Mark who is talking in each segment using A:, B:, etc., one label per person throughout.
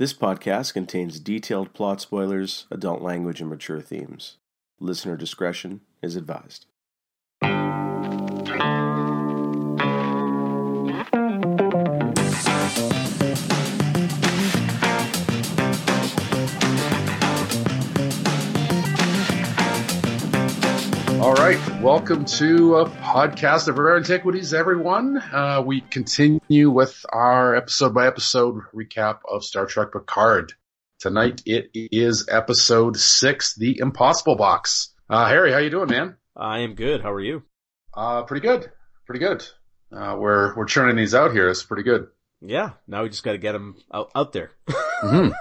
A: This podcast contains detailed plot spoilers, adult language, and mature themes. Listener discretion is advised.
B: All right, welcome to a podcast of Rare Antiquities, everyone. Uh, we continue with our episode by episode recap of Star Trek Picard. Tonight it is episode six, The Impossible Box. Uh, Harry, how you doing, man?
A: I am good. How are you?
B: Uh, pretty good. Pretty good. Uh, we're, we're churning these out here. It's pretty good.
A: Yeah. Now we just got to get them out, out there.
B: Mhm.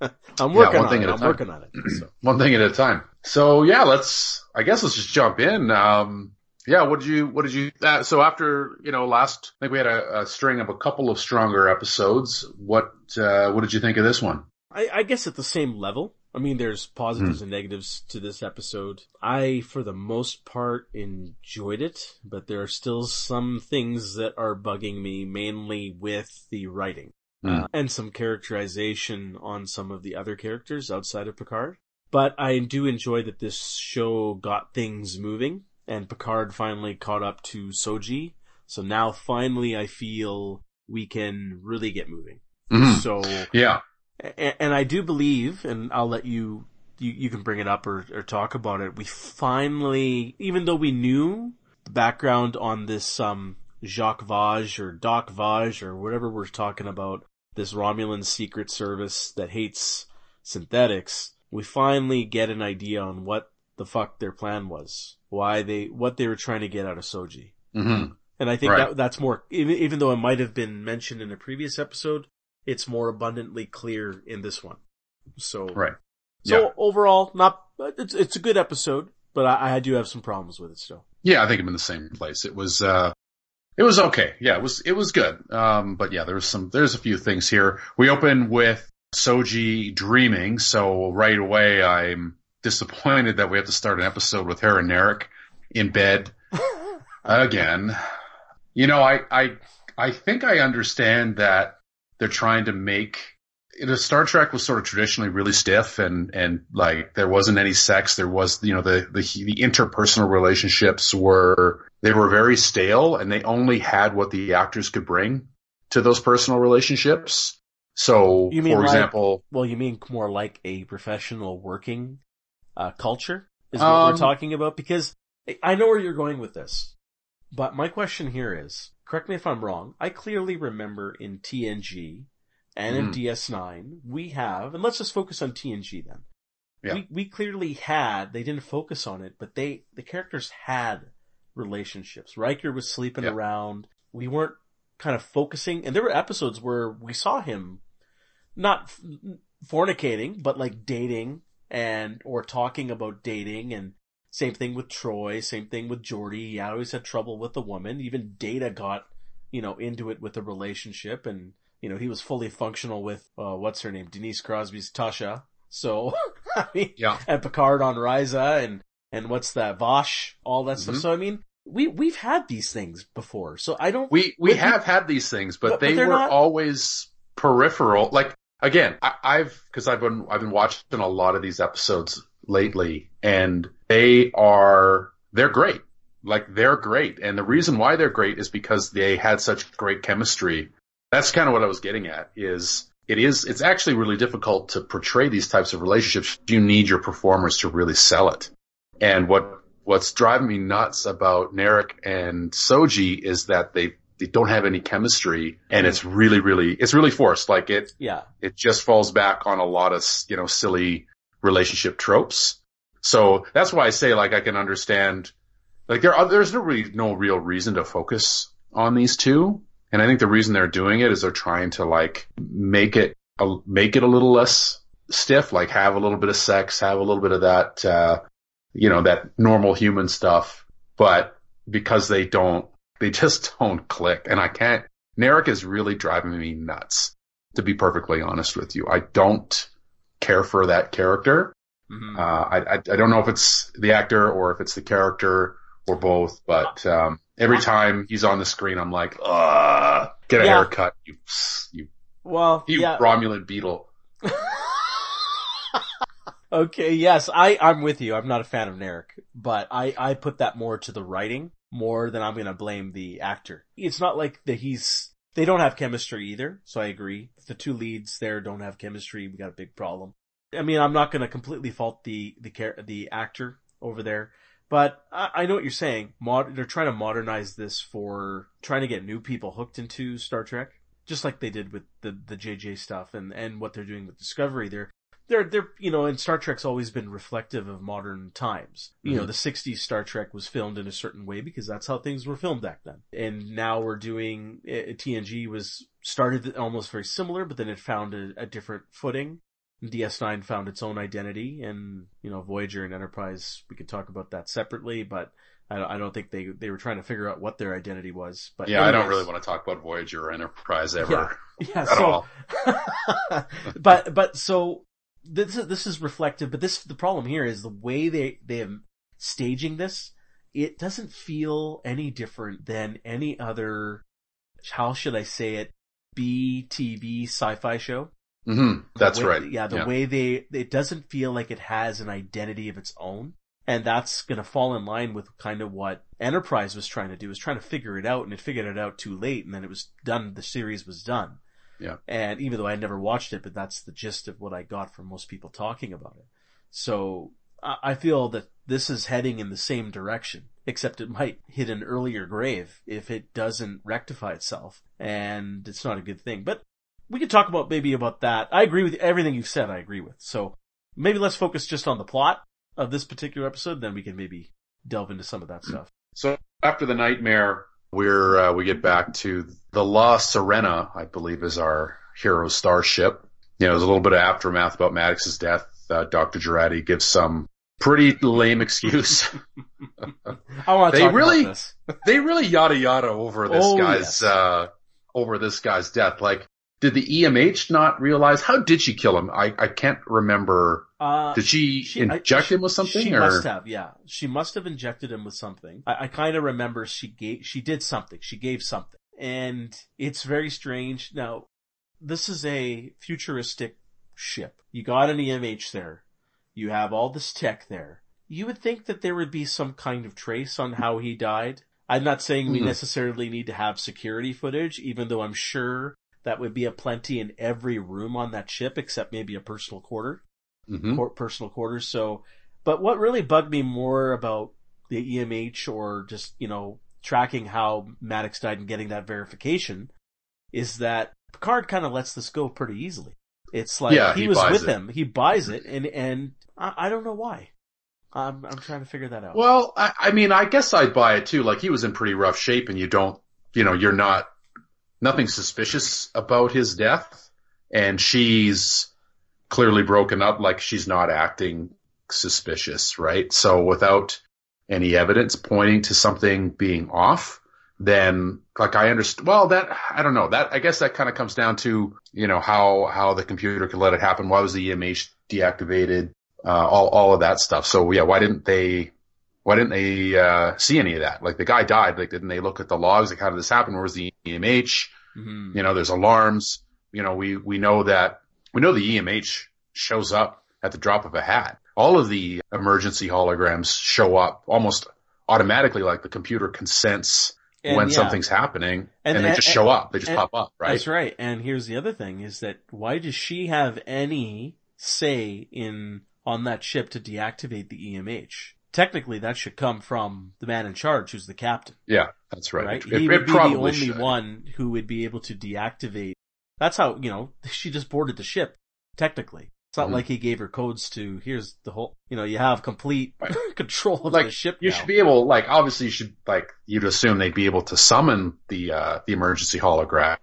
A: I'm working
B: one
A: on
B: thing
A: it.
B: at a
A: I'm
B: time.
A: working on it. So.
B: One thing at a time. So yeah, let's, I guess let's just jump in. Um, yeah, what did you, what did you, uh, so after, you know, last, I think we had a, a string of a couple of stronger episodes. What, uh, what did you think of this one?
A: I, I guess at the same level. I mean, there's positives
B: Hmm.
A: and negatives to this episode. I, for the most part, enjoyed it, but there are still some things that are bugging me, mainly with the writing. Uh, and some characterization on some of the other characters outside of Picard. But I do enjoy that this show got things moving, and Picard finally caught up to Soji. So now finally I feel we can really get moving.
B: Mhm.
A: So
B: Yeah.
A: And I do believe, and I'll let you, you, you can bring it up or, or talk about it. We finally, even though we knew the background on this, um, Jacques Vage or Doc Vage or whatever we're talking about, this Romulan secret service that hates synthetics, we finally get an idea on what the fuck their plan was. Why they, what they were trying to get out of Soji.
B: hmm
A: And I think
B: Right.
A: that that's more, even, even though it might have been mentioned in a previous episode, it's more abundantly clear in this one. So,
B: Right.
A: so
B: Yeah.
A: overall, not, it's, it's a good episode, but I, I do have some problems with it still.
B: Yeah, I think I'm in the same place. It was, uh, it was okay. Yeah, it was, it was good. Um, but yeah, there's some, there's a few things here. We open with Soji dreaming. So right away, I'm disappointed that we have to start an episode with her and Narek in bed again. You know, I, I, I think I understand that they're trying to make, you know, Star Trek was sort of traditionally really stiff and, and like there wasn't any sex. There was, you know, the, the, the interpersonal relationships were, they were very stale and they only had what the actors could bring to those personal relationships. So,
A: You mean
B: for
A: like-
B: example,
A: Well, you mean more like a professional working, uh, culture is what we're
B: Um,
A: talking about? Because I- know where you're going with this, but my question here is, correct me if I'm wrong, I clearly remember in TNG and in
B: Mhm.
A: DS9, we have, and let's just focus on TNG then.
B: Yeah.
A: We, we clearly had, they didn't focus on it, but they, the characters had relationships. Riker was sleeping
B: Yeah.
A: around. We weren't kind of focusing, and there were episodes where we saw him not f- fornicating, but like dating and, or talking about dating and same thing with Troi, same thing with Geordi. He always had trouble with the woman. Even Data got, you know, into it with the relationship and, you know, he was fully functional with, uh, what's her name? Denise Crosby's Tasha. So, I mean,
B: yeah,
A: and Picard on Risa and, and what's that? Vash, all that stuff.
B: Mhm.
A: So I mean, we, we've had these things before. So I don't,
B: we, we
A: But-
B: have had these things, but,
A: But- but
B: they
A: they're
B: were
A: not-
B: always peripheral. Like, again, I, I've, cause I've been, I've been watching a lot of these episodes lately and they are, they're great. Like, they're great. And the reason why they're great is because they had such great chemistry. That's kind of what I was getting at is, it is, it's actually really difficult to portray these types of relationships. You need your performers to really sell it. And what, what's driving me nuts about Narek and Soji is that they, they don't have any chemistry and it's really, really, it's really forced. Like it,
A: yeah.
B: it just falls back on a lot of, you know, silly relationship tropes. So that's why I say like I can understand, like there are, there's no really, no real reason to focus on these two. And I think the reason they're doing it is they're trying to like make it, a, make it a little less stiff, like have a little bit of sex, have a little bit of that, uh, you know, that normal human stuff. But because they don't, they just don't click. And I can't, Narek is really driving me nuts, to be perfectly honest with you. I don't care for that character.
A: Mhm.
B: Uh, I, I, I don't know if it's the actor or if it's the character or both, but, um, every time he's on the screen, I'm like, uh, get a
A: Yeah.
B: haircut, you, you
A: Well,
B: You
A: yeah.
B: Romulan beetle.
A: Okay, yes, I, I'm with you. I'm not a fan of Narek, but I, I put that more to the writing more than I'm gonna blame the actor. It's not like that he's, they don't have chemistry either, so I agree. If the two leads there don't have chemistry, we got a big problem. I mean, I'm not gonna completely fault the, the char- the actor over there, but I, I know what you're saying. Mod- they're trying to modernize this for trying to get new people hooked into Star Trek. Just like they did with the, the JJ stuff and, and what they're doing with Discovery. They're, they're they're you know and Star Trek's always been reflective of modern times. You know,
B: Mhm.
A: the 60s Star Trek was filmed in a certain way because that's how things were filmed back then. And now we're doing uh, TNG was started almost very similar, but then it found a, a different footing. DS9 found its own identity, and you know Voyager and Enterprise. We could talk about that separately, but I don't, think they they were trying to figure out what their identity was. But
B: Yeah, I don't really want to talk about Voyager or Enterprise ever.
A: Yeah,
B: At
A: so,
B: all.
A: but, but so, this is, this is reflective, but this, the problem here is the way they, they are staging this, it doesn't feel any different than any other, how should I say it, BTV sci-fi show.
B: hmm That's
A: way-
B: right.
A: Yeah, the way they, it doesn't feel like it has an identity of its own. And that's gonna fall in line with kind of what Enterprise was trying to do, was trying to figure it out, and it figured it out too late, and then it was done, the series was done.
B: Yeah.
A: And even though I never watched it, but that's the gist of what I got from most people talking about it. So, I I feel that this is heading in the same direction, except it might hit an earlier grave if it doesn't rectify itself, and it's not a good thing. But we could talk about maybe about that. I agree with everything you've said. I agree with. So maybe let's focus just on the plot of this particular episode. Then we can maybe delve into some of that stuff.
B: So after the nightmare, we're uh, we get back to the La Sirena, I believe, is our hero starship. You know, there's a little bit of aftermath about Maddox's death. Uh, Dr. Jurati gives some pretty lame excuse.
A: I want to
B: They
A: talk
B: really-
A: about this.
B: they really yada yada over this
A: Oh,
B: guy's
A: yes.
B: uh over this guy's death. Like, did the EMH not realize? How did she kill him? I I can't remember.
A: Uh,
B: Did she,
A: she- I-
B: inject him with something?
A: She
B: or?
A: must have, yeah. She must have injected him with something. I, I kind of remember she gave, she did something. She gave something. And it's very strange. Now, this is a futuristic ship. You got an EMH there. You have all this tech there. You would think that there would be some kind of trace on how he died. I'm not saying we
B: Mhm.
A: necessarily need to have security footage, even though I'm sure that would be a plenty in every room on that ship except maybe a personal quarter
B: Mhm.
A: quar- personal quarters. So, but what really bugged me more about the EMH or just, you know, tracking how Maddox died and getting that verification is that Picard kind of lets this go pretty easily. It's like
B: Yeah,
A: he,
B: he
A: was with
B: it.
A: him, he buys it, and and I, I don't know why. I'm I'm trying to figure that out.
B: Well, I, I mean, I guess I'd buy it too. Like he was in pretty rough shape, and you don't, you know, you're not nothing suspicious about his death, and she's clearly broken up. Like she's not acting suspicious, right? So without any evidence pointing to something being off, then like I understand. Well, that I don't know. That I guess that kind of comes down to you know how how the computer could let it happen. Why was the EMH deactivated? Uh, all all of that stuff. So yeah, why didn't they? Why didn't they uh, see any of that? Like the guy died. Like didn't they look at the logs? Like how did this happen? Where was the EMH?
A: Mhm.
B: You know, there's alarms. You know, we we know that we know the EMH shows up at the drop of a hat. All of the emergency holograms show up almost automatically. Like the computer consents
A: And
B: when
A: yeah,
B: something's happening,
A: And-
B: and, they
A: and-
B: just show up. They just pop up, right?
A: That's right. And here's the other thing is that why does she have any say in on that ship to deactivate the EMH? Technically that should come from the man in charge who's the captain,
B: Yeah, that's right.
A: right?
B: It,
A: he
B: it
A: would be the only
B: should.
A: one who would be able to deactivate. That's how, you know, she just boarded the ship, technically. It's not
B: Mhm.
A: like he gave her codes to, here's the whole, you know, you have complete
B: Right.
A: control of
B: Like,
A: the ship
B: You
A: now.
B: should be able, like, obviously you should, like, you'd assume they'd be able to summon the, uh, the emergency hologram,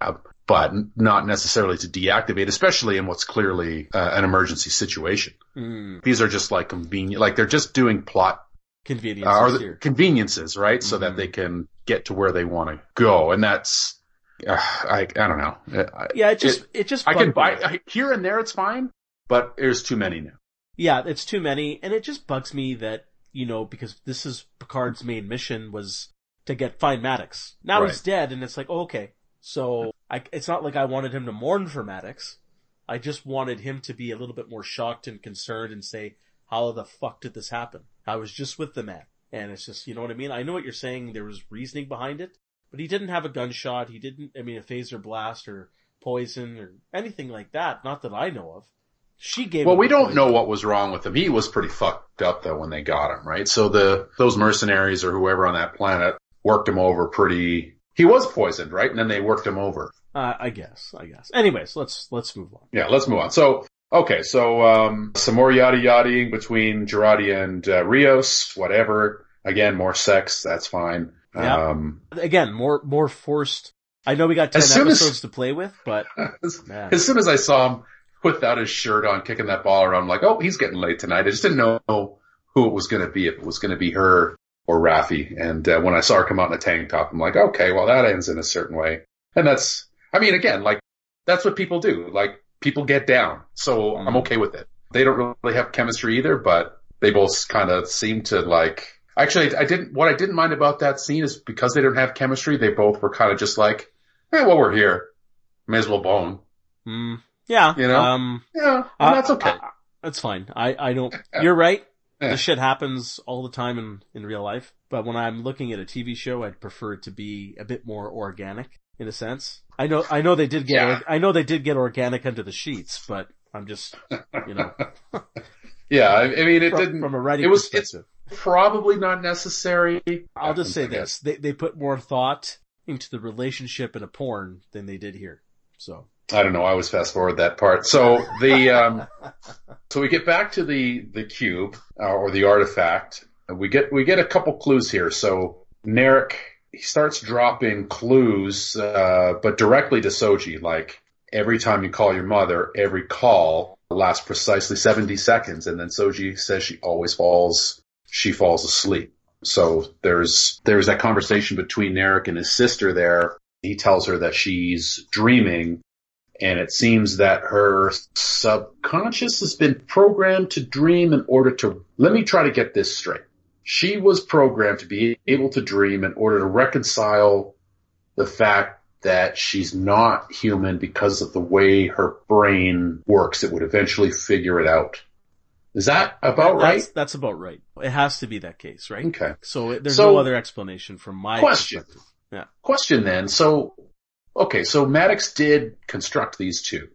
B: but not necessarily to deactivate, especially in what's clearly uh, an emergency situation.
A: Mm,
B: These are just like convenient, like they're just doing plot,
A: convenience
B: uh, the conveniences, right? So
A: Mhm.
B: that they can get to where they want to go. And that's, uh, I, I don't know.
A: Yeah, it just, it, just
B: I can buy, I, here and there it's fine, but there's too many now.
A: Yeah, it's too many, and it just bugs me that, you know, because this is Picard's main mission was to get find Maddox. Now he's dead, and it's like, oh, okay. So, I, it's not like I wanted him to mourn for Maddox. I just wanted him to be a little bit more shocked and concerned and say, how the fuck did this happen? I was just with the man. And it's just, you know what I mean? I know what you're saying. There was reasoning behind it, but he didn't have a gunshot. He didn't, I mean, a phaser blast or poison or anything like that. Not that I know of. She gave
B: Well, we don't
A: poison.
B: know what was wrong with him. He was pretty fucked up though when they got him, right? So the those mercenaries or whoever on that planet worked him over pretty. He was poisoned, right? And then they worked him over.
A: Uh, I guess, I guess. Anyways, let's, let's move on.
B: Yeah, let's move on. So, okay, so um, some more yada yadaing between Jurati and uh, Rios, whatever. Again, more sex, that's fine.
A: Yeah.
B: Um,
A: Again, more, more forced. I know we got 10
B: As soon as-
A: episodes to play with, but
B: as, as soon as I saw him without his shirt on, kicking that ball around, I'm like, oh, he's getting late tonight. I just didn't know who it was going to be, if it was going to be her or Raffi. And uh, when I saw her come out in a tank top, I'm like, okay, well, that ends in a certain way. And that's, I mean, again, like, that's what people do. Like, people get down. So I'm
A: Mhm.
B: okay with it. They don't really have chemistry either, but they both kind of seem to like, actually, I didn't, what I didn't mind about that scene is because they didn't have chemistry, they both were kind of just like, eh, well, we're here. May as well bone.
A: Mm, yeah.
B: You know?
A: Um,
B: Yeah, that's okay.
A: that's fine. I, I don't, you're right. This shit happens all the time in, in real life. But when I'm looking at a TV show, I'd prefer it to be a bit more organic in a sense. I know, I know they did get,
B: Yeah.
A: I know they did get organic under the sheets, but I'm just, you know,
B: yeah, I, mean, it
A: from,
B: didn't.
A: from a writing
B: it was- it's- probably not necessary.
A: I'll just say this. They, they put more thought into the relationship in a porn than they did here. So.
B: I don't know. I always fast forward that part. So the um, so we get back to the the cube uh, or the artifact. And We get we get a couple clues here. So Narek he starts dropping clues, uh, but directly to Soji. Like every time you call your mother, every call lasts precisely seventy seconds, and then Soji says she always falls she falls asleep. So there's there's that conversation between Narek and his sister there. He tells her that she's dreaming and it seems that her subconscious has been programmed to dream in order to let me try to get this straight. She was programmed to be able to dream in order to reconcile the fact that she's not human because of the way her brain works. It would eventually figure it out. Is that about
A: that's,
B: right?
A: That's about right. It has to be that case, right?
B: Okay.
A: So there's
B: So-
A: no other explanation from my
B: Question.
A: perspective.
B: Question then. So, okay, so Maddox did construct these two.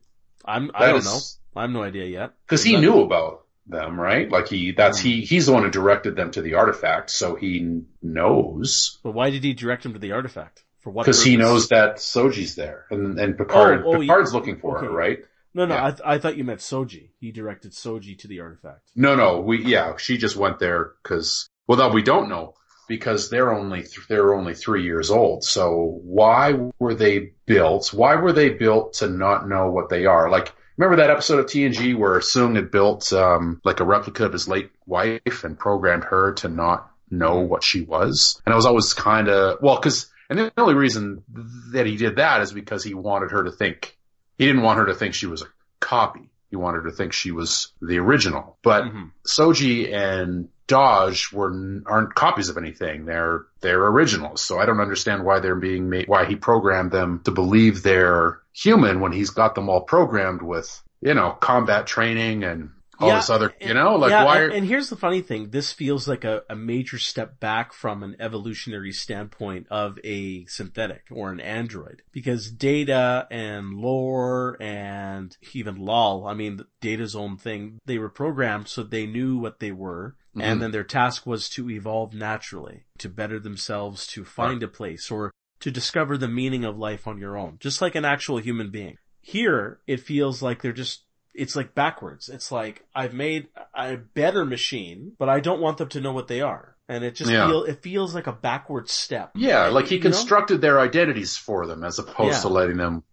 A: I'm, I
B: That
A: don't
B: is-
A: know. I have no idea yet.
B: Because he knew about them, right? Like he, that's he, he's the one who directed them to the artifact, so he knows.
A: But why did he direct him to the artifact? For what?
B: Because he knows that Soji's there, and and Picard,
A: Oh, oh,
B: Picard's
A: you-
B: looking for her, right?
A: No, no.
B: Yeah.
A: I, th- I thought you meant Soji. He directed Soji to the artifact.
B: No, no, we, yeah, she just went there because, well, that we don't know because they're only th- they're only three years old. So why were they built? Why were they built to not know what they are? Like, remember that episode of TNG where Soong had built um, like a replica of his late wife and programmed her to not know what she was? And I was always kind of well, because and the only reason that he did that is because he wanted her to think he didn't want her to think she was a copy. He wanted her to think she was the original. But
A: Mhm.
B: Soji and Dahj were aren't copies of anything. They're they're originals. So I don't understand why they're being made. Why he programmed them to believe they're human when he's got them all programmed with you know combat training and all
A: Yeah,
B: this other. You know, like
A: yeah,
B: why?
A: and, and here's the funny thing. This feels like a, a major step back from an evolutionary standpoint of a synthetic or an android. Because Data and Lore and even Lal, I mean, Data's own thing, they were programmed so they knew what they were.
B: Mhm.
A: And then their task was to evolve naturally, to better themselves, to find a place or to discover the meaning of life on your own, just like an actual human being. Here, it feels like they're just it's like backwards. It's like I've made a better machine, but I don't want them to know what they are. And it just
B: Yeah.
A: feel it feels like a backward step.
B: Yeah, like he
A: You know?
B: constructed their identities for them as opposed
A: Yeah.
B: to letting them.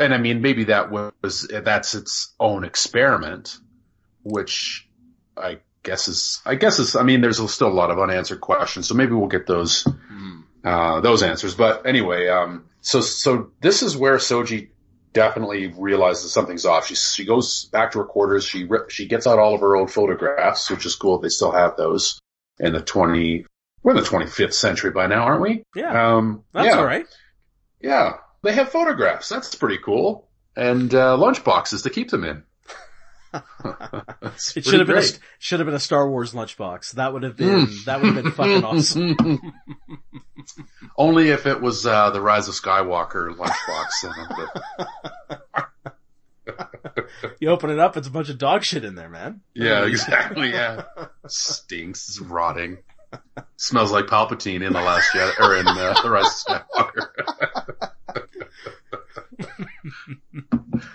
B: And I mean, maybe that was that's its own experiment, which I guess is I guess is I mean, there's still a lot of unanswered questions, so maybe we'll get those
A: Hmm.
B: uh, those answers. But anyway, um, so so this is where Soji definitely realizes something's off. She she goes back to her quarters. She she gets out all of her old photographs, which is cool. They still have those in the twenty. We're in the 25th century by now, aren't we?
A: Yeah,
B: Um,
A: that's
B: yeah,
A: all right.
B: Yeah. they have photographs. That's pretty cool. And uh, lunch boxes to keep them in.
A: It should have been a, should have been a Star Wars lunchbox. That would have been that would have been fucking awesome.
B: Only if it was uh, the Rise of Skywalker lunchbox.
A: You open it up, it's a bunch of dog shit in there, man.
B: yeah, exactly. Yeah, stinks. It's rotting. Smells like Palpatine in the Last Jedi or in uh, the Rise of Skywalker.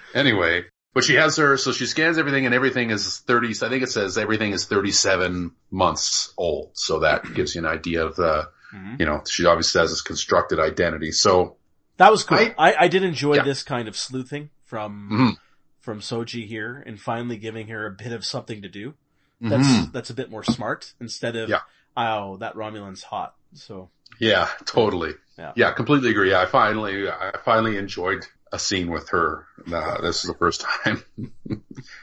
B: anyway, but she has her, so she scans everything, and everything is thirty. I think it says everything is thirty-seven months old. So that gives you an idea of the,
A: Mhm.
B: you know, she obviously has this constructed identity. So
A: That was cool.
B: I-
A: I, I, did enjoy
B: Yeah.
A: this kind of sleuthing from
B: Mhm.
A: from Soji here, and finally giving her a bit of something to do. That's
B: mhm.
A: that's a bit more smart instead of
B: Yeah.
A: oh that Romulan's hot. So
B: Yeah, totally.
A: Yeah.
B: Yeah. completely agree. I finally, I finally enjoyed a scene with her. Uh, this is the first time.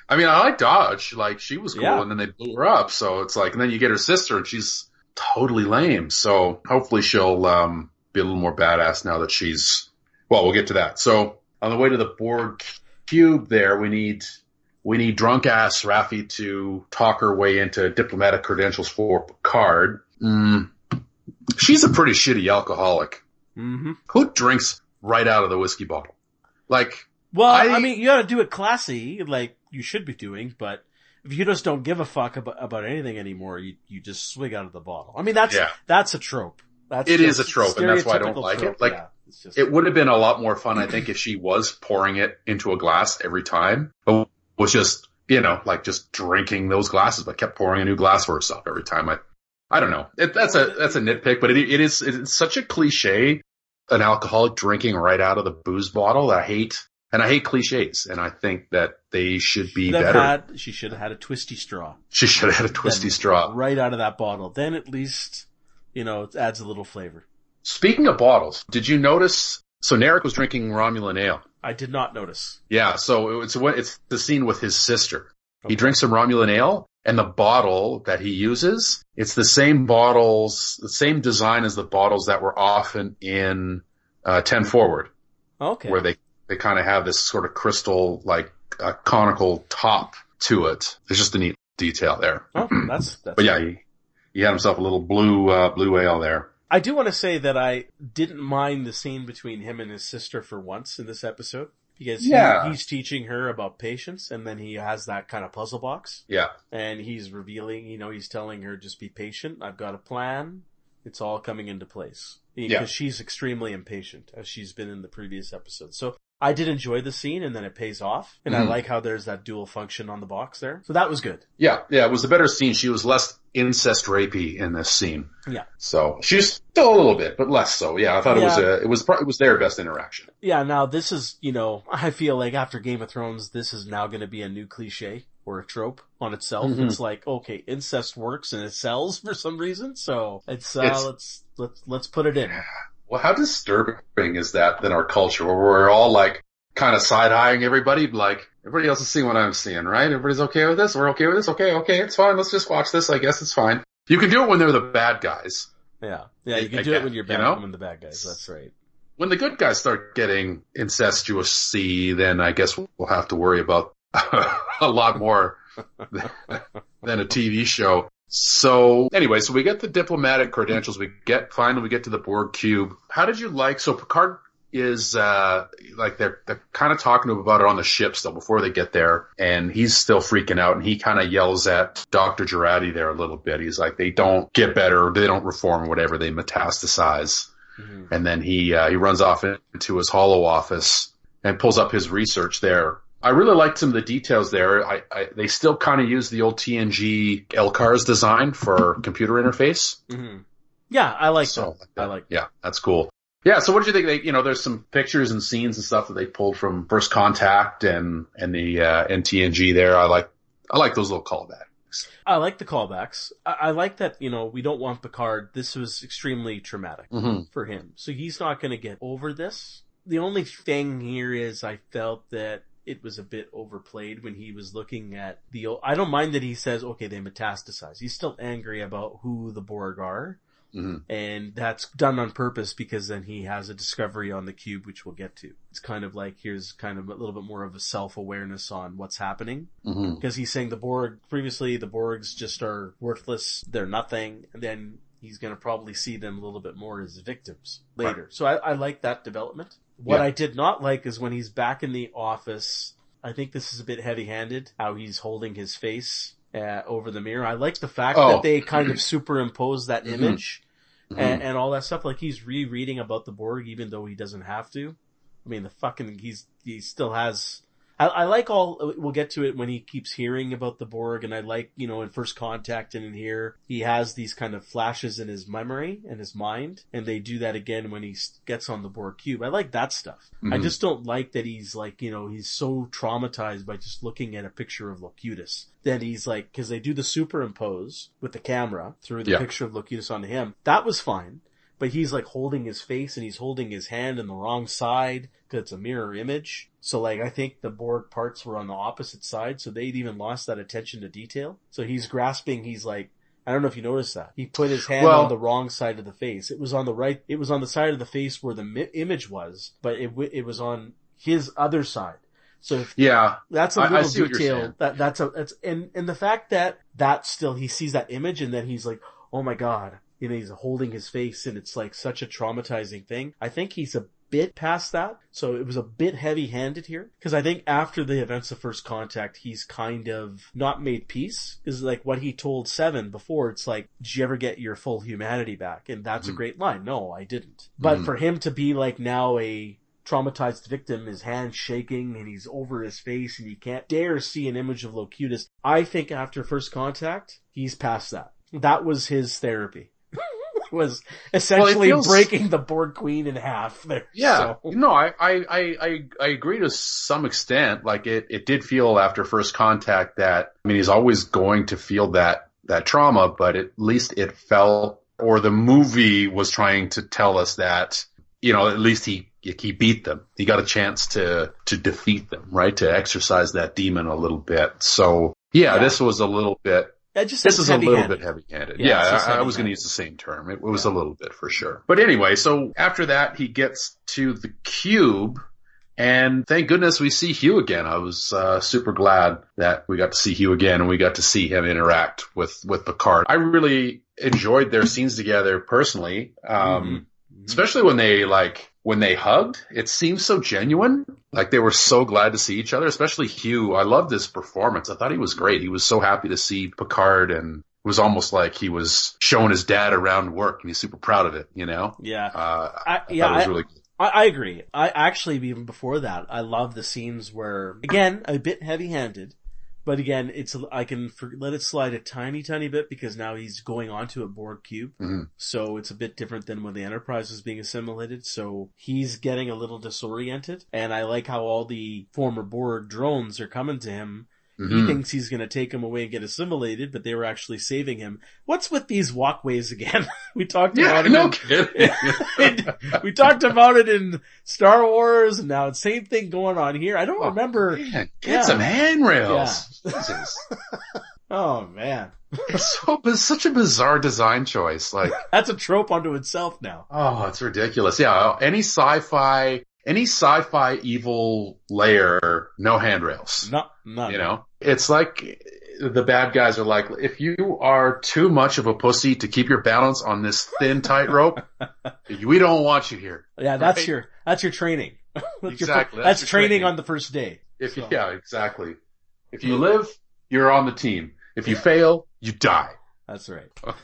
B: I mean, I like Dahj. Like she was cool
A: Yeah.
B: and then they blew her up. So it's like, and then you get her sister and she's totally lame. So hopefully she'll, um, be a little more badass now that she's, well, we'll get to that. So on the way to the Borg cube there, we need, we need drunk ass Raffi to talk her way into diplomatic credentials for Picard. Mm. She's a pretty shitty alcoholic.
A: hmm
B: Who drinks right out of the whiskey bottle? Like,
A: Well, I,
B: I-
A: mean, you gotta do it classy, like you should be doing, but if you just don't give a fuck about, about anything anymore, you, you just swig out of the bottle. I mean, that's,
B: Yeah.
A: that's a trope. That's
B: It is a trope, and that's why I don't like it. Like,
A: yeah, just,
B: it would have been a lot more fun, I think, if she was pouring it into a glass every time, but was just, you know, like just drinking those glasses, but kept pouring a new glass for herself every time. I, I don't know. It, that's a, that's a nitpick, but it, it is, it's such a cliche, an alcoholic drinking right out of the booze bottle. I hate. And I hate cliches, and I think that they should be
A: Should
B: better.
A: had, she should have had a twisty straw.
B: she should have had a twisty
A: Then
B: straw.
A: Right out of that bottle. Then at least, you know, it adds a little flavor.
B: Speaking of bottles, did you notice? So Narek was drinking Romulan ale.
A: I did not notice.
B: Yeah, so it's what it's the scene with his sister. He drinks some Romulan ale, and the bottle that he uses, it's the same bottles, the same design as the bottles that were often in uh, Ten Forward,
A: Okay.
B: where they they kind of have this sort of crystal like uh, conical top to it. It's just a neat detail there.
A: oh, that's, that's,
B: But yeah, he, he had himself a little blue uh, blue ale there.
A: I do want to say that I didn't mind the scene between him and his sister for once in this episode because he- he's teaching her about patience and then he has that kind of puzzle box
B: Yeah,
A: and he's revealing, you know, he's telling her just be patient. I've got a plan. It's all coming into place because
B: Yeah.
A: she's extremely impatient as she's been in the previous episode. So I did enjoy the scene and then it pays off and I
B: Mhm.
A: like how there's that dual function on the box there. So that was good.
B: yeah, yeah. It was a better scene. She was less incest rapey in this scene.
A: Yeah.
B: So she's still a little bit, but less so. Yeah, I thought it was a, it was it was their best interaction.
A: Yeah, now this is, you know, I feel like after Game of Thrones, this is now going to be a new cliche or a trope on itself.
B: Mhm.
A: It's like, okay, incest works and it sells for some reason, so it's, uh,
B: It's-
A: let's, let's, let's put it in.
B: Well, how disturbing is that in our culture where we're all like kind of side eyeing everybody, like everybody else is seeing what I'm seeing, right? Everybody's okay with this. We're okay with this. Okay, okay, it's fine. Let's just watch this. I guess it's fine. You can do it when they're the bad guys.
A: Yeah. Yeah, you can do it when you're bad,
B: you know?
A: when the bad guys, that's right.
B: When the good guys start getting incestuous see, then I guess we'll have to worry about a lot more than a TV show. So anyway, so we get the diplomatic credentials. We get finally we get to the Borg cube. How did you like? So Picard is uh like they're they're kind of talking to him about it on the ship still before they get there, and he's still freaking out, and he kind of yells at Doctor Jurati there a little bit. He's like, they don't get better, they don't reform, or whatever, they metastasize.
A: Mhm.
B: And then he uh, he runs off into his holo office and pulls up his research there. I really liked some of the details there. I, I they still kind of use the old TNG LCARS design for computer interface.
A: hmm Yeah, I like
B: So
A: that. I like
B: yeah, that's cool. Yeah, so what did you think? They, you know, there's some pictures and scenes and stuff that they pulled from First Contact and and the uh, and TNG there. I like I like those little callbacks.
A: I like the callbacks. I, I like that, you know, we don't want Picard. This was extremely traumatic
B: Mm-hmm.
A: for him. So he's not going to get over this. The only thing here is I felt that it was a bit overplayed when he was looking at the, I don't mind that he says, okay, they metastasize. He's still angry about who the Borg are,
B: Mhm.
A: And that's done on purpose because then he has a discovery on the cube, which we'll get to. It's kind of like here's kind of a little bit more of a self-awareness on what's happening.
B: hmm
A: Because he's saying the Borg, previously the Borgs just are worthless, they're nothing, and then he's gonna probably see them a little bit more as victims later. So I, I like that development. What
B: Yeah.
A: I did not like is when he's back in the office, I think this is a bit heavy-handed, how he's holding his face uh, over the mirror. I like the fact
B: Oh.
A: that they kind of superimpose that
B: Mhm.
A: image And, mm-hmm. and all that stuff. Like he's rereading about the Borg even though he doesn't have to. I mean, the fucking, he's, he still has, I, I like all, we'll get to it when he keeps hearing about the Borg and I like, you know, in First Contact and in here, he has these kind of flashes in his memory and his mind and they do that again when he gets on the Borg cube. I like that stuff. I
B: Mhm.
A: just don't like that he's like, you know, he's so traumatized by just looking at a picture of Locutus. That he's like, cause they do the superimpose with the camera through the
B: Yeah.
A: picture of Locutus onto him. That was fine. But he's like holding his face and he's holding his hand in the wrong side because it's a mirror image. So like I think the Borg parts were on the opposite side, so they'd even lost that attention to detail. So he's grasping, he's like, I don't know if you noticed that. He put his hand
B: Well-
A: on the wrong side of the face. It was on the right, it was on the side of the face where the mi- image was, but it, w- it was on his other side. So if
B: Yeah.
A: that's a little
B: what you're
A: detail. That that's a that's and and the fact that that still he sees that image and then he's like, oh my god, know, he's holding his face and it's like such a traumatizing thing. I think he's a bit past that, so it was a bit heavy-handed here because I think after the events of First Contact, he's kind of not made peace. Is like what he told Seven before. It's like, did you ever get your full humanity back? And that's a
B: Mhm.
A: great line. No, I didn't. But
B: Mhm.
A: for him to be like now a traumatized victim, his hand shaking and he's over his face and he can't dare see an image of Locutus. I think after first contact, he's past that. That was his therapy. Was essentially
B: feels-
A: breaking the Borg Queen in half there.
B: Yeah.
A: So-
B: No, I, I, I, I, I agree to some extent. Like it, it did feel after first contact that, I mean, he's always going to feel that, that trauma, but at least it felt, or the movie was trying to tell us that, you know, at least he, he beat them. He got a chance to, to defeat them, right? To exercise that demon a little bit. So yeah,
A: Yeah.
B: this was a little bit,
A: It just
B: this is a little bit heavy-handed.
A: Yeah,
B: Yeah, I, I was going to use the same term. It, was a little bit for sure. But anyway, so after that, he gets to the cube, and thank goodness we see Hugh again. I was uh, super glad that we got to see Hugh again, and we got to see him interact with with Picard. I really enjoyed their scenes together personally, um,
A: Mhm.
B: especially when they like when they hugged. It seemed so genuine. Like they were so glad to see each other, especially Hugh. I loved his performance. I thought he was great. He was so happy to see Picard and it was almost like he was showing his dad around work and he's super proud of it, you know?
A: Yeah.
B: Uh,
A: I,
B: I
A: yeah,
B: thought it was
A: I-
B: really.
A: I, I agree. I actually, even before that, I love the scenes where, again, a bit heavy-handed, but again, it's, I can for, let it slide a tiny, tiny bit because now he's going onto a Borg cube.
B: Mhm.
A: So it's a bit different than when the Enterprise was being assimilated. So he's getting a little disoriented. And I like how all the former Borg drones are coming to him. He
B: Mhm.
A: thinks he's gonna take him away and get assimilated, but they were actually saving him. What's with these walkways again? we talked
B: Yeah,
A: about it.
B: no
A: in-
B: kidding.
A: we talked about it in Star Wars, and now it's same thing going on here. I don't
B: Oh,
A: remember.
B: Man, get
A: Yeah.
B: some handrails. Jesus.
A: Oh man,
B: It's so it's such a bizarre design choice. Like,
A: that's a trope unto itself now.
B: oh, it's ridiculous. Yeah, any sci-fi, any sci-fi evil layer, no handrails.
A: No, not
B: You know, it's like the bad guys are like, if you are too much of a pussy to keep your balance on this thin tightrope, we don't want you here.
A: Yeah, that's
B: Right?
A: your that's your training. That's your-
B: Exactly,
A: that's,
B: that's your
A: training,
B: training.
A: on the first day.
B: If
A: So-
B: yeah, exactly. If you live, you're on the team. If you fail, you die.
A: That's right.
B: How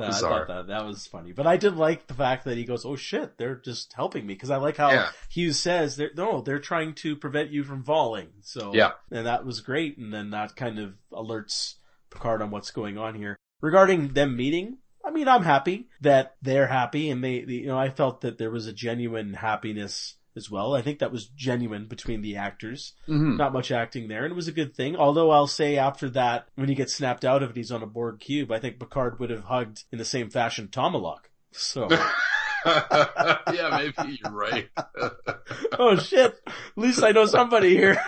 A: I
B: bizarre.
A: thought that that was funny, but I did like the fact that he goes, "Oh shit, they're just helping me," because I like how
B: Yeah.
A: Hughes says, "They're no, oh, they're trying to prevent you from falling." So
B: Yeah.
A: and that was great, and then that kind of alerts Picard on what's going on here regarding them meeting. I mean, I'm happy that they're happy, and they- you know, I felt that there was a genuine happiness as well. I think that was genuine between the actors.
B: Mhm.
A: Not much acting there, and it was a good thing. Although I'll say after that, when he gets snapped out of it, he's on a Borg cube. I think Picard would have hugged in the same fashion Tomalak. So,
B: yeah, maybe you're right.
A: oh shit! At least I know somebody here.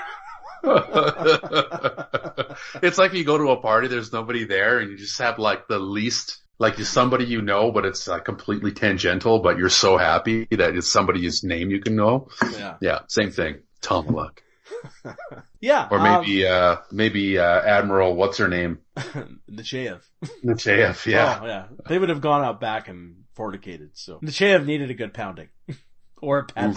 B: it's like you go to a party, there's nobody there, and you just have like the least like it's somebody you know, but it's like completely tangential, but you're so happy that it's somebody's name you can know.
A: Yeah.
B: Yeah, same thing. Tomalak.
A: Yeah.
B: Or maybe, uh, maybe, uh, Admiral, what's her name?
A: um, Nechayev.
B: Nechayev, yeah.
A: Oh, yeah. They would have gone out back and fornicated, so. Nechayev needed a good pounding. or a pat.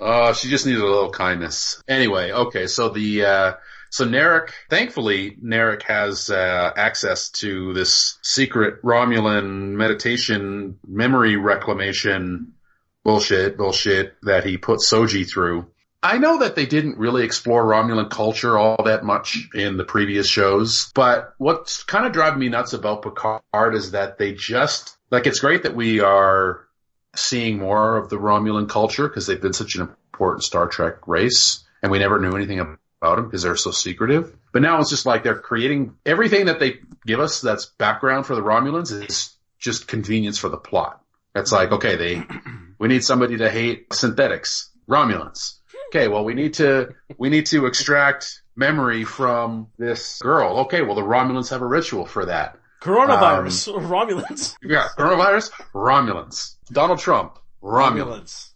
B: oh, she just needed a little kindness. Anyway, okay, so the, uh, so Narek, thankfully, Narek has uh, access to this secret Romulan meditation memory reclamation bullshit, bullshit that he put Soji through. I know that they didn't really explore Romulan culture all that much in the previous shows, but what's kind of driving me nuts about Picard is that they just, like, it's great that we are seeing more of the Romulan culture because they've been such an important Star Trek race and we never knew anything about them because they're so secretive. But now it's just like they're creating everything that they give us that's background for the Romulans is just convenience for the plot. It's like, okay, they, we need somebody to hate synthetics, Romulans. Okay, well we need to, we need to extract memory from this girl. Okay, well the Romulans have a ritual for that.
A: Coronavirus, or um, Romulans.
B: Yeah, coronavirus, Romulans. Donald Trump, Romulans.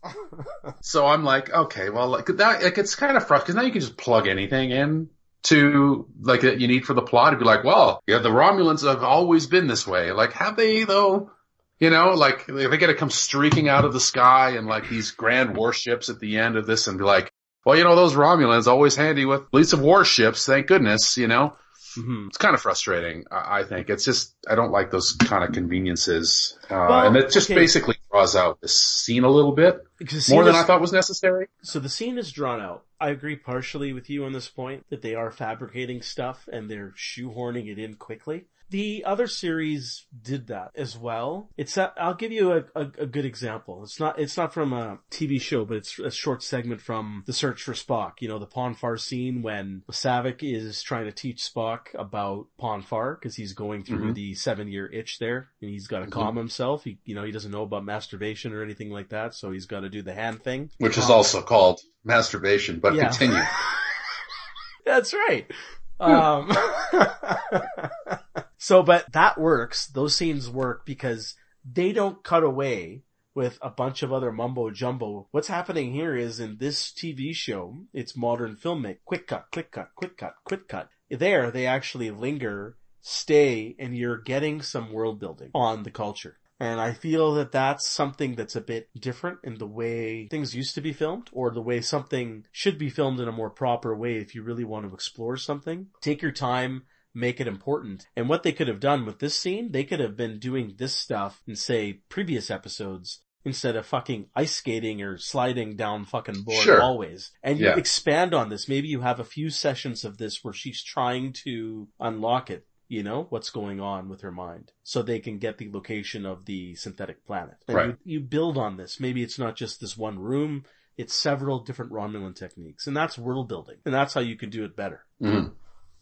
B: So I'm like, okay, well, like that, like it's kind of frustrating because now you can just plug anything in to like that you need for the plot to be like, well, yeah, the Romulans have always been this way. Like, have they though? You know, like they got to come streaking out of the sky and like these grand warships at the end of this and be like, well, you know, those Romulans always handy with fleets of warships. Thank goodness, you know.
A: Mhm.
B: It's kind of frustrating, I I think. It's just, I don't like those kind of conveniences. Uh,
A: Well,
B: and it's just
A: okay.
B: basically draws out the scene a little bit more than
A: is-
B: I thought was necessary.
A: So the scene is drawn out. I agree partially with you on this point that they are fabricating stuff and they're shoehorning it in quickly. The other series did that as well. It's I'll give you a, a, a good example. It's not it's not from a TV show, but it's a short segment from The Search for Spock. You know the Pon farr scene when Saavik is trying to teach Spock about Pon farr because he's going through
B: Mhm.
A: the seven year itch there, and he's got to
B: Mhm.
A: calm himself. He you know he doesn't know about masturbation or anything like that, so he's got to do the hand thing.
B: Which is
A: Um,
B: also called masturbation, but
A: Yeah.
B: continue.
A: That's right. Um, so, but that works. Those scenes work because they don't cut away with a bunch of other mumbo jumbo. What's happening here is in this TV show, it's modern filmmaking. Quick cut, quick cut, quick cut, quick cut. There, they actually linger, stay, and you're getting some world building on the culture. And I feel that that's something that's a bit different in the way things used to be filmed or the way something should be filmed in a more proper way if you really want to explore something. Take your time, make it important. And what they could have done with this scene, they could have been doing this stuff in say previous episodes instead of fucking ice skating or sliding down fucking Borg
B: Sure.
A: hallways. And you
B: Yeah.
A: expand on this. Maybe you have a few sessions of this where she's trying to unlock it you know, what's going on with her mind so they can get the location of the synthetic planet. And
B: Right.
A: you, you build on this. Maybe it's not just this one room, it's several different Romulan techniques. And that's world building. And that's how you can do it better.
B: Mhm.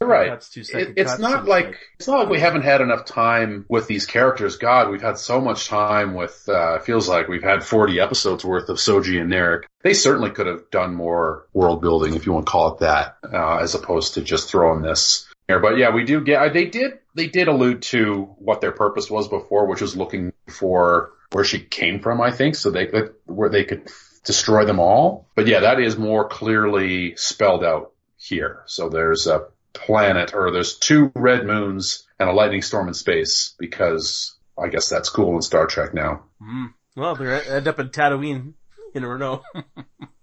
B: Right.
A: Cuts to
B: It, it's not
A: and
B: like it's not like we haven't had enough time with these characters. God, we've had so much time with. Uh, it feels like we've had forty episodes worth of Soji and Narek. They certainly could have done more world building, if you want to call it that, uh, as opposed to just throwing this here. But yeah, we do get. uh, They did. They did allude to what their purpose was before, which was looking for where she came from. I think so. They where they could destroy them all. But yeah, that is more clearly spelled out here. So there's a planet or there's two red moons and a lightning storm in space because I guess that's cool in Star Trek now.
A: Mm. Well, they end up in Tatooine in Renault.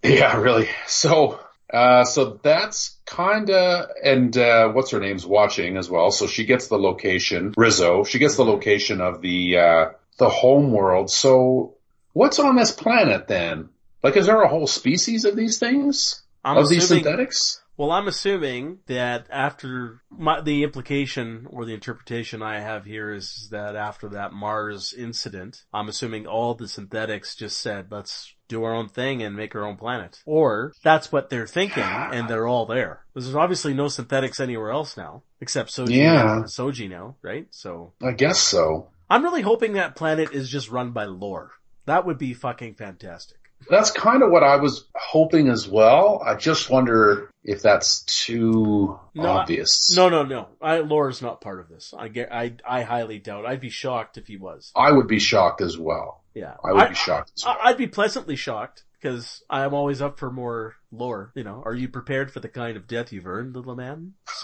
B: Yeah, really. So, uh, so that's kinda, and, uh, what's her name's watching as well. So she gets the location, Rizzo, she gets the location of the, uh, the home world. So what's on this planet then? Like, is there a whole species of these things?
A: I'm
B: of these synthetics?
A: Well, I'm assuming that after my, the implication or the interpretation I have here is that after that Mars incident, I'm assuming all the synthetics just said, let's do our own thing and make our own planet. Or that's what they're thinking and they're all there. There's obviously no synthetics anywhere else now, except Soji,
B: Yeah.
A: Soji now, right? So
B: I guess so.
A: I'm really hoping that planet is just run by Lore. That would be fucking fantastic.
B: That's kind of what I was hoping as well. I just wonder if that's too
A: No, I-
B: obvious.
A: No, no, no. I, Lore's not part of this. I get, I, I highly doubt. I'd be shocked if he was.
B: I would be shocked as well.
A: Yeah.
B: I would be shocked as well.
A: I, I'd be pleasantly shocked because I'm always up for more lore. You know, are you prepared for the kind of death you've earned, little man?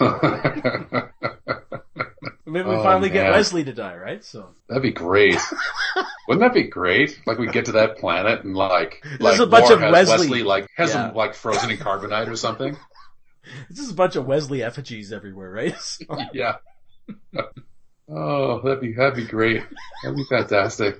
A: Maybe we
B: Oh,
A: finally get
B: man.
A: Wesley to die, right? So
B: That'd be great. Wouldn't that be great? Like we get to that planet and like,
A: There's
B: like
A: a bunch of
B: has
A: Wesley.
B: like has
A: Yeah.
B: him like frozen in carbonite or something.
A: this is a bunch of Wesley effigies everywhere, right? So-
B: Yeah. Oh, that'd be that'd be great. That'd be fantastic.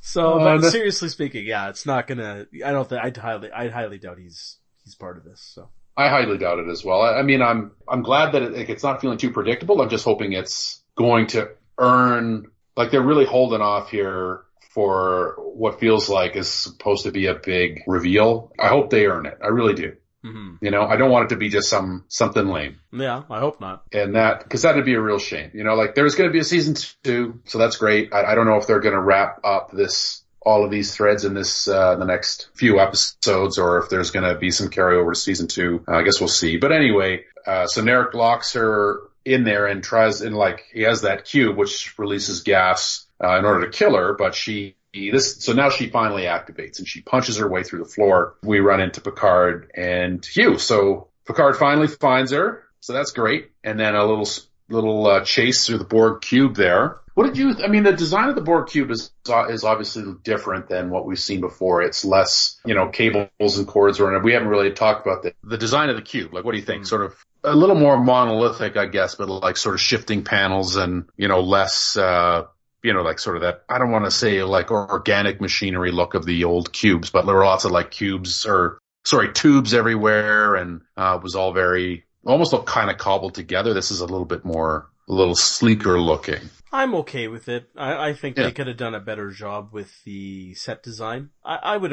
A: So,
B: Oh,
A: but seriously speaking, yeah, it's not gonna. I don't think I'd highly, I'd highly doubt he's he's part of this. So
B: I highly doubt it as well. I, I mean, I'm I'm glad that it, it's not feeling too predictable. I'm just hoping it's going to earn like they're really holding off here for what feels like is supposed to be a big reveal. I hope they earn it. I really do.
A: hmm
B: You know, I don't want it to be just some something lame.
A: yeah, I hope not.
B: and that because that'd be a real shame. You know, like there's going to be a season two, so that's great. I, I don't know if they're going to wrap up this all of these threads in this uh, the next few episodes, or if there's going to be some carryover to season two. I guess we'll see. But anyway, uh, so Narek locks her in there and tries and like he has that cube which releases gas uh, in order to kill her, but she. This so now she finally activates and she punches her way through the floor. We run into Picard and Hugh. So Picard finally finds her, so that's great. And then a little little uh, chase through the Borg cube there. What did you? I mean, the design of the Borg cube is is obviously different than what we've seen before. It's less, you know, cables and cords or whatever. we haven't really talked about the the design of the cube. Like, what do you think? Sort of a little more monolithic, I guess, but like sort of shifting panels and you know less. uh you know, like sort of that, I don't want to say like organic machinery look of the old cubes, but there were lots of like cubes or, sorry, tubes everywhere and, uh, it was all very, almost look kind of cobbled together. This is a little bit more, a little sleeker looking.
A: I'm okay with it. I, I think
B: Yeah.
A: they could have done a better job with the set design. I, I would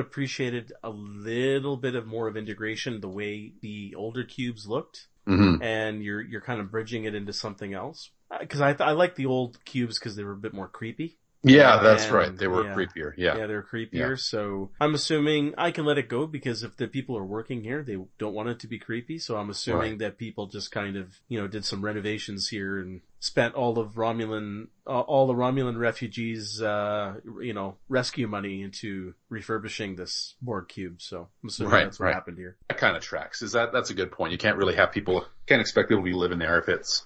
A: it a little bit of more of integration the way the older cubes looked,
B: hmm
A: and you're you're kind of bridging it into something else. Because I I like the old cubes because they were a bit more creepy.
B: Yeah, that's
A: And-
B: right. They were
A: yeah.
B: creepier. Yeah.
A: Yeah, they're creepier. So I'm assuming I can let it go because if the people are working here, they don't want it to be creepy. So I'm assuming
B: Right.
A: that people just kind of, you know, did some renovations here and spent all of Romulan, uh, all the Romulan refugees, uh, you know, rescue money into refurbishing this Borg cube. So I'm assuming
B: Right,
A: that's what
B: right.
A: happened here.
B: That kind of tracks. Is that, that's a good point. You can't really have people, can't expect people to be living there if it's,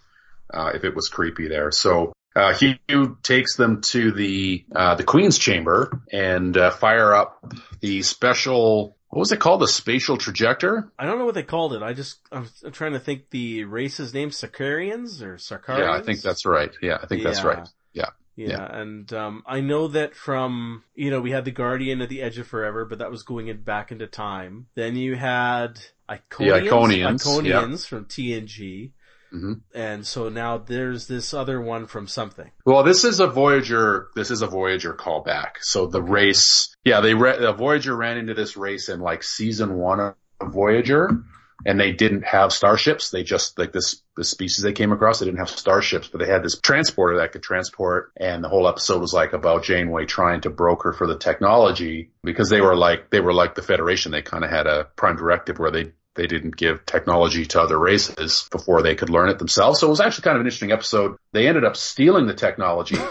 B: uh, if it was creepy there. So, uh, Hugh takes them to the, uh, the Queen's chamber and, uh, fire up the special, what was it called? The spatial trajector?
A: I don't know what they called it. I just, I'm, I'm trying to think the race's name, Sarkarians or Sarkarians?
B: Yeah, I think that's right. Yeah, I think that's right. Yeah.
A: Yeah,
B: Yeah.
A: and um, I know that from you know we had the Guardian at the Edge of Forever, but that was going in back into time. Then you had Iconians,
B: Iconians,
A: Iconians from TNG,
B: hmm
A: and so now there's this other one from something.
B: Well, this is a Voyager. This is a Voyager callback. So the race, yeah, they re- the Voyager ran into this race in like season one of Voyager, and they didn't have starships. They just like this the species they came across. They didn't have starships, but they had this transporter that could transport. And the whole episode was like about Janeway trying to broker for the technology because they were like they were like the Federation. They kind of had a prime directive where they they didn't give technology to other races before they could learn it themselves. So it was actually kind of an interesting episode. They ended up stealing the technology.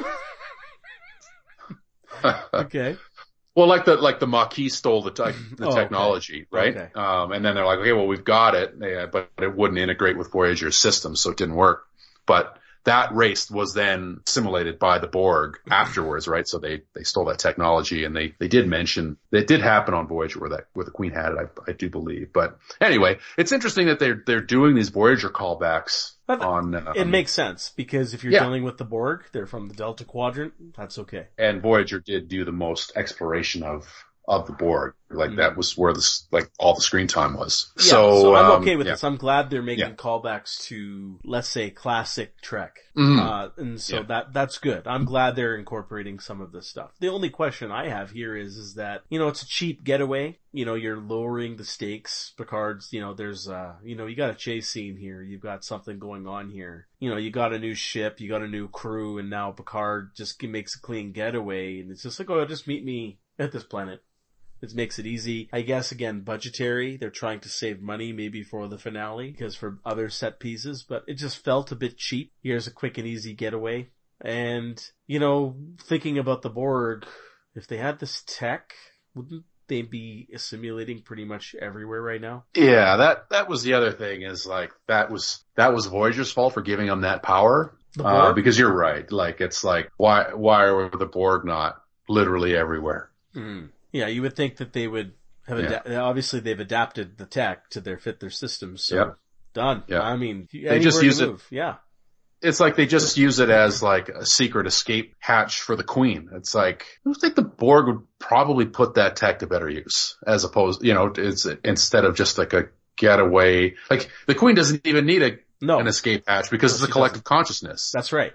A: Okay,
B: well, like the like the Maquis stole the tech the
A: Oh, okay.
B: technology, right?
A: Okay.
B: Um, and then they're like, okay, well, we've got it, yeah, but it wouldn't integrate with Voyager's system, so it didn't work. But that race was then simulated by the Borg afterwards, right? So they, they stole that technology and they, they did mention, that it did happen on Voyager where that, where the Queen had it, I, I do believe. But anyway, it's interesting that they're, they're doing these Voyager callbacks
A: But
B: on, um,
A: it makes sense because if you're
B: yeah.
A: dealing with the Borg, they're from the Delta Quadrant. That's okay.
B: and Voyager did do the most exploration of, of the Borg. Like
A: Mm.
B: that was where this, like all the screen time was.
A: Yeah,
B: so,
A: I'm
B: um,
A: okay with
B: yeah.
A: this. I'm glad they're making
B: Yeah.
A: callbacks to, let's say, classic Trek.
B: Mhm.
A: Uh, and so that, that's good. I'm glad they're incorporating some of this stuff. The only question I have here is, is that, you know, it's a cheap getaway. You know, you're lowering the stakes. Picard's, you know, there's, uh, you know, you got a chase scene here. You've got something going on here. You know, you got a new ship, you got a new crew, and now Picard just makes a clean getaway. And it's just like, oh, just meet me at this planet. It makes it easy. I guess again, budgetary. They're trying to save money maybe for the finale because for other set pieces, but it just felt a bit cheap. Here's a quick and easy getaway. And, you know, thinking about the Borg, if they had this tech, wouldn't they be assimilating pretty much everywhere right now?
B: Yeah, that that was the other thing is like that was that was Voyager's fault for giving them that power.
A: The
B: Uh, because you're right. Like it's like why why are the Borg not literally everywhere?
A: Mm. Yeah, you would think that they would have
B: Yeah.
A: ada- obviously they've adapted the tech to their fit their systems. So
B: Yep.
A: done.
B: Yeah.
A: I mean,
B: They just use it-
A: move. Yeah.
B: It's like they just use it as like a secret escape hatch for the Queen. It's like I think the Borg would probably put that tech to better use as opposed, you know, it's instead of just like a getaway. Like the Queen doesn't even need a
A: No,
B: an escape hatch because
A: No,
B: it's a collective consciousness.
A: that's right.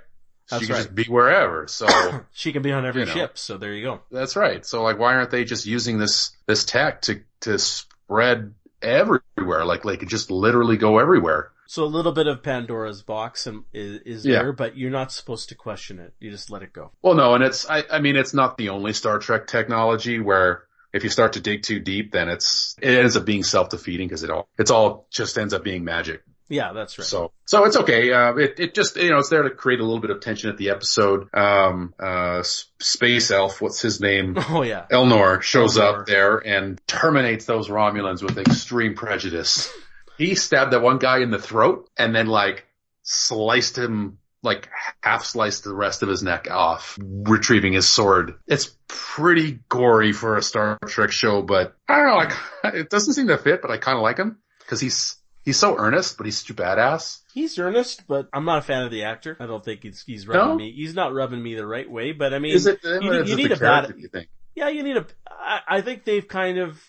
A: That's
B: she can
A: right.
B: just be wherever. So
A: She can be on every
B: You know.
A: ship. So there you go.
B: that's right. So like, why aren't they just using this this tech to to spread everywhere? Like they could just literally go everywhere.
A: So a little bit of Pandora's box and is, is
B: Yeah.
A: there, but you're not supposed to question it. You just let it go.
B: Well, no, and it's I, I mean it's not the only Star Trek technology where if you start to dig too deep, then it's it ends up being self defeating because it all it's all just ends up being magic.
A: Yeah, that's right.
B: So, so it's okay. Uh, it, it just, you know, it's there to create a little bit of tension at the episode. Um, uh, Space Elf, what's his name?
A: oh yeah.
B: Elnor shows
A: Elnor.
B: up there and terminates those Romulans with extreme prejudice. He stabbed that one guy in the throat and then like sliced him, like half sliced the rest of his neck off, retrieving his sword. It's pretty gory for a Star Trek show, but I don't know, like, it doesn't seem to fit, but I kind of like him because he's, he's so earnest, but he's too badass.
A: He's earnest, but I'm not a fan of the actor. I don't think he's he's rubbing
B: No?
A: me. He's not rubbing me the right way. But I mean,
B: Is it,
A: you, you need a bad.
B: you think?
A: Yeah, you need a. I, I think they've kind of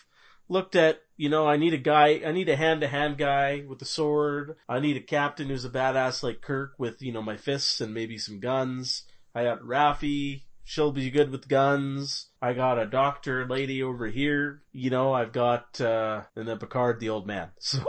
A: looked at. You know, I need a guy. I need a hand-to-hand guy with a sword. I need a captain who's a badass like Kirk with you know my fists and maybe some guns. I got Raffi. She'll be good with guns. I got a doctor lady over here. You know, I've got uh and then Picard, the old man. So.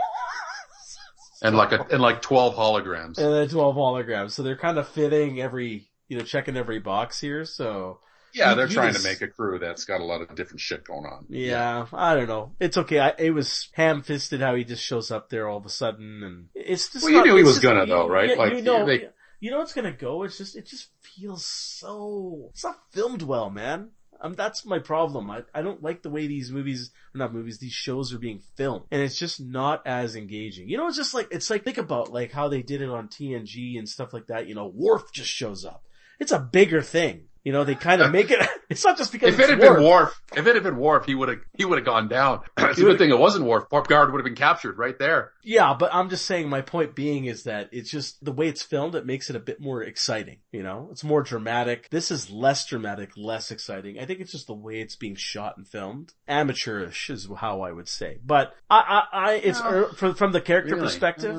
B: And like a, and like 12 holograms.
A: and then 12 holograms. So they're kind of fitting every, you know, checking every box here. So
B: Yeah,
A: You-
B: they're
A: you
B: trying
A: just-
B: to make a crew that's got a lot of different shit going on.
A: yeah, I don't know. It's okay. I, it was ham fisted how he just shows up there all of a sudden and it's just
B: Well, you
A: not-
B: knew he was
A: just-
B: gonna,
A: you-
B: though, right?
A: yeah,
B: Like,
A: you know,
B: they-
A: you know it's gonna go. It's just, it just feels so, it's not filmed well, man. That's my problem. I, I don't like the way these movies, not movies, these shows are being filmed. And it's just not as engaging. You know, it's just like, it's like, think about like how they did it on TNG and stuff like that. You know, Worf just shows up. It's a bigger thing. You know, they kind of make it, it's not just because
B: If it had
A: Worf.
B: been Worf, if it had been Worf, he would have he would have gone down. it's a good thing it wasn't Worf. guard would have been captured right there.
A: Yeah, but I'm just saying my point being is that it's just the way it's filmed, it makes it a bit more exciting, you know? It's more dramatic. This is less dramatic, less exciting. I think it's just the way it's being shot and filmed. Amateurish is how I would say. But I, I, I it's,
B: No.
A: er, from, from the character
B: Really.
A: perspective,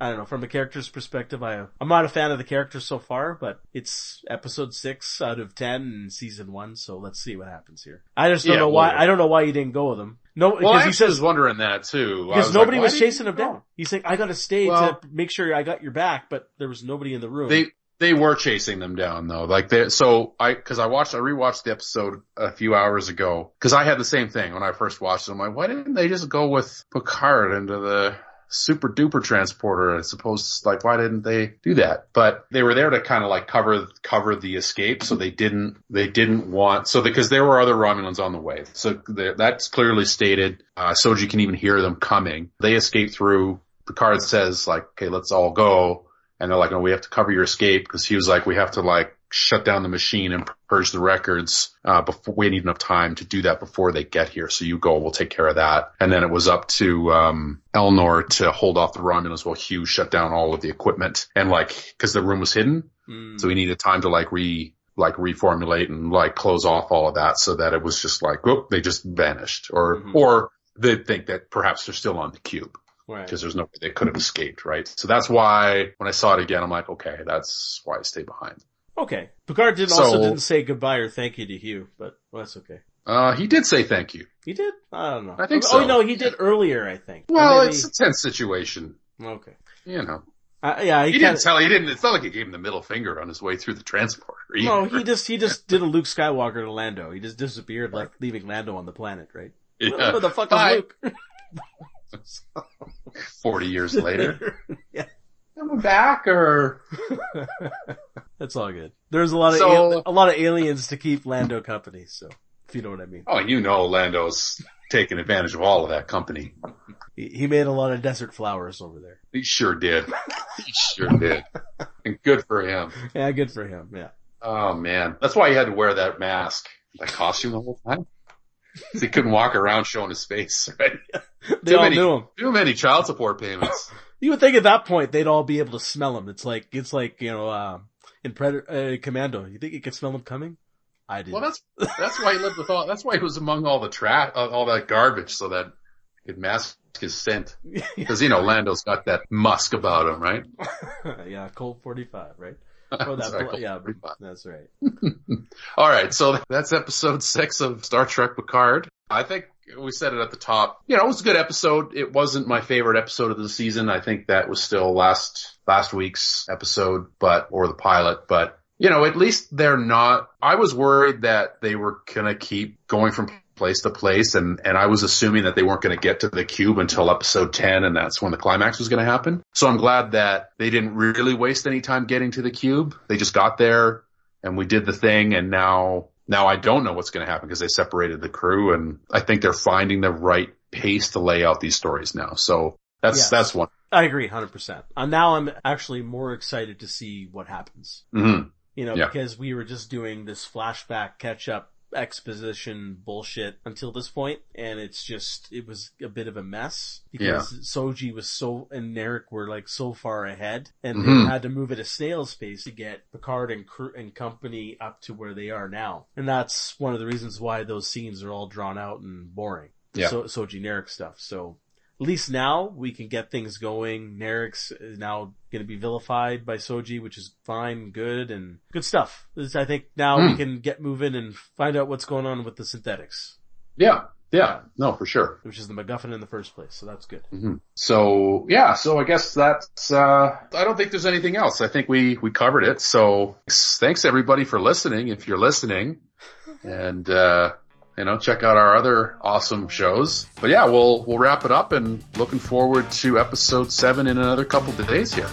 B: I don't know.
A: I don't know, from a character's perspective, I, I'm not a fan of the character so far, but it's episode six out of ten in season one, so let's see what happens here. I just don't
B: Yeah,
A: know why, I don't know why you didn't go with him. No,
B: Well, I
A: because he says,
B: was wondering that too.
A: Because
B: was
A: nobody
B: like,
A: was chasing him down. He's like, I gotta stay
B: Well-
A: to make sure I got your back, but there was nobody in the room.
B: They they were chasing them down though. Like they so I because I watched I rewatched the episode a few hours ago because I had the same thing when I first watched it. I'm like, why didn't they just go with Picard into the super duper transporter? I suppose like why didn't they do that? But they were there to kind of like cover cover the escape, so they didn't they didn't want so because there were other Romulans on the way. So they- that's clearly stated. Uh, Soji can even hear them coming. They escape through. Picard says like, okay, let's all go. And they're like, no, we have to cover your escape because he was like, we have to like shut down the machine and purge the records, uh, before we need enough time to do that before they get here. So you go, we'll take care of that. And then it was up to, um, Elnor to hold off the Romulans while Hugh shut down all of the equipment and like, cause the room was hidden.
A: Mm.
B: So he needed time to like re, like reformulate and like close off all of that so that it was just like, whoop, they just vanished or,
A: Mhm.
B: or they think that perhaps they're still on the cube
A: right.
B: because there's no way they could have escaped, right? So that's why when I saw it again, I'm like, okay, that's why I stay behind.
A: Okay. Picard didn't
B: So-
A: also didn't say goodbye or thank you to Hugh, but well, that's okay.
B: Uh, he did say thank you.
A: He did? I don't know.
B: I think
A: Oh
B: so.
A: no, he did earlier, I think.
B: Well,
A: maybe-
B: it's a tense situation,
A: okay.
B: you know.
A: Uh, yeah,
B: He,
A: he,
B: didn't tell. He didn't. It's not like he gave him the middle finger on his way through the transporter. either.
A: no, he just he just did a Luke Skywalker to Lando. He just disappeared, like leaving Lando on the planet, right?
B: Yeah.
A: Where the fuck is Luke?
B: Forty years later,
A: yeah,
B: coming back or
A: that's all good. There's a lot of
B: So-
A: al- a lot of aliens to keep Lando company, so if you know what I mean.
B: oh, you know, Lando's taking advantage of all of that company.
A: He, he made a lot of desert flowers over there.
B: He sure did. he sure did. And good for him.
A: Yeah, good for him. Yeah.
B: Oh man, that's why he had to wear that mask, that costume the whole time. He couldn't walk around showing his face. Right?
A: They
B: Too
A: all
B: many-
A: knew him.
B: Too many child support payments.
A: You would think at that point they'd all be able to smell him. It's like it's like you know uh, in Predator uh, Commando. You think you could smell him coming? I did.
B: Well, that's that's why he lived with all. That's why he was among all the trash, all that garbage, so that he could mask his scent. Because you know Lando's got that musk about him, right?
A: yeah, Colt forty five, right? Oh, that
B: Sorry,
A: bl- yeah, that's right.
B: All right, so that's episode six of Star Trek Picard. I think we said it at the top. You know, it was a good episode. It wasn't my favorite episode of the season. I think that was still last last week's episode, but or the pilot. But you know, at least they're not. I was worried that they were gonna keep going from place to place, and and I was assuming that they weren't gonna get to the cube until episode ten, and that's when the climax was gonna happen. So I'm glad that they didn't really waste any time getting to the cube. They just got there and we did the thing and now now I don't know what's going to happen because they separated the crew and I think they're finding the right pace to lay out these stories now. So that's
A: Yes.
B: that's one.
A: I agree, hundred percent. And now I'm actually more excited to see what happens.
B: hmm
A: You know,
B: Yeah.
A: because we were just doing this flashback catch up exposition bullshit until this point, and it's just it was a bit of a mess because Soji was so and Narek were like so far ahead, and
B: Mhm.
A: they had to move at a snail's pace to get Picard and crew and company up to where they are now, and that's one of the reasons why those scenes are all drawn out and boring.
B: Yeah.
A: So, Soji Narek stuff. So at least now we can get things going. Narek's is now going to be vilified by Soji, which is fine, good, and good stuff. This- I think now we
B: Hmm.
A: can get moving and find out what's going on with the synthetics,
B: Yeah. Yeah. No, for sure.
A: which is the MacGuffin in the first place. So that's good.
B: hmm So yeah, so I guess that's, uh, I don't think there's anything else. I think we, we covered it. So thanks everybody for listening. If you're listening and, uh, you know, check out our other awesome shows. But yeah, we'll, we'll wrap it up and looking forward to episode seven in another couple of days here.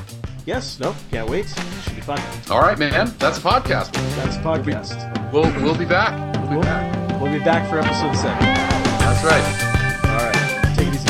A: Yes, no, can't wait. Should be fun.
B: All right, man. That's a podcast.
A: That's a podcast.
B: We'll, we'll be back. We'll be
A: We'll,
B: back.
A: we'll be back for episode seven.
B: That's right.
A: All right, take it easy.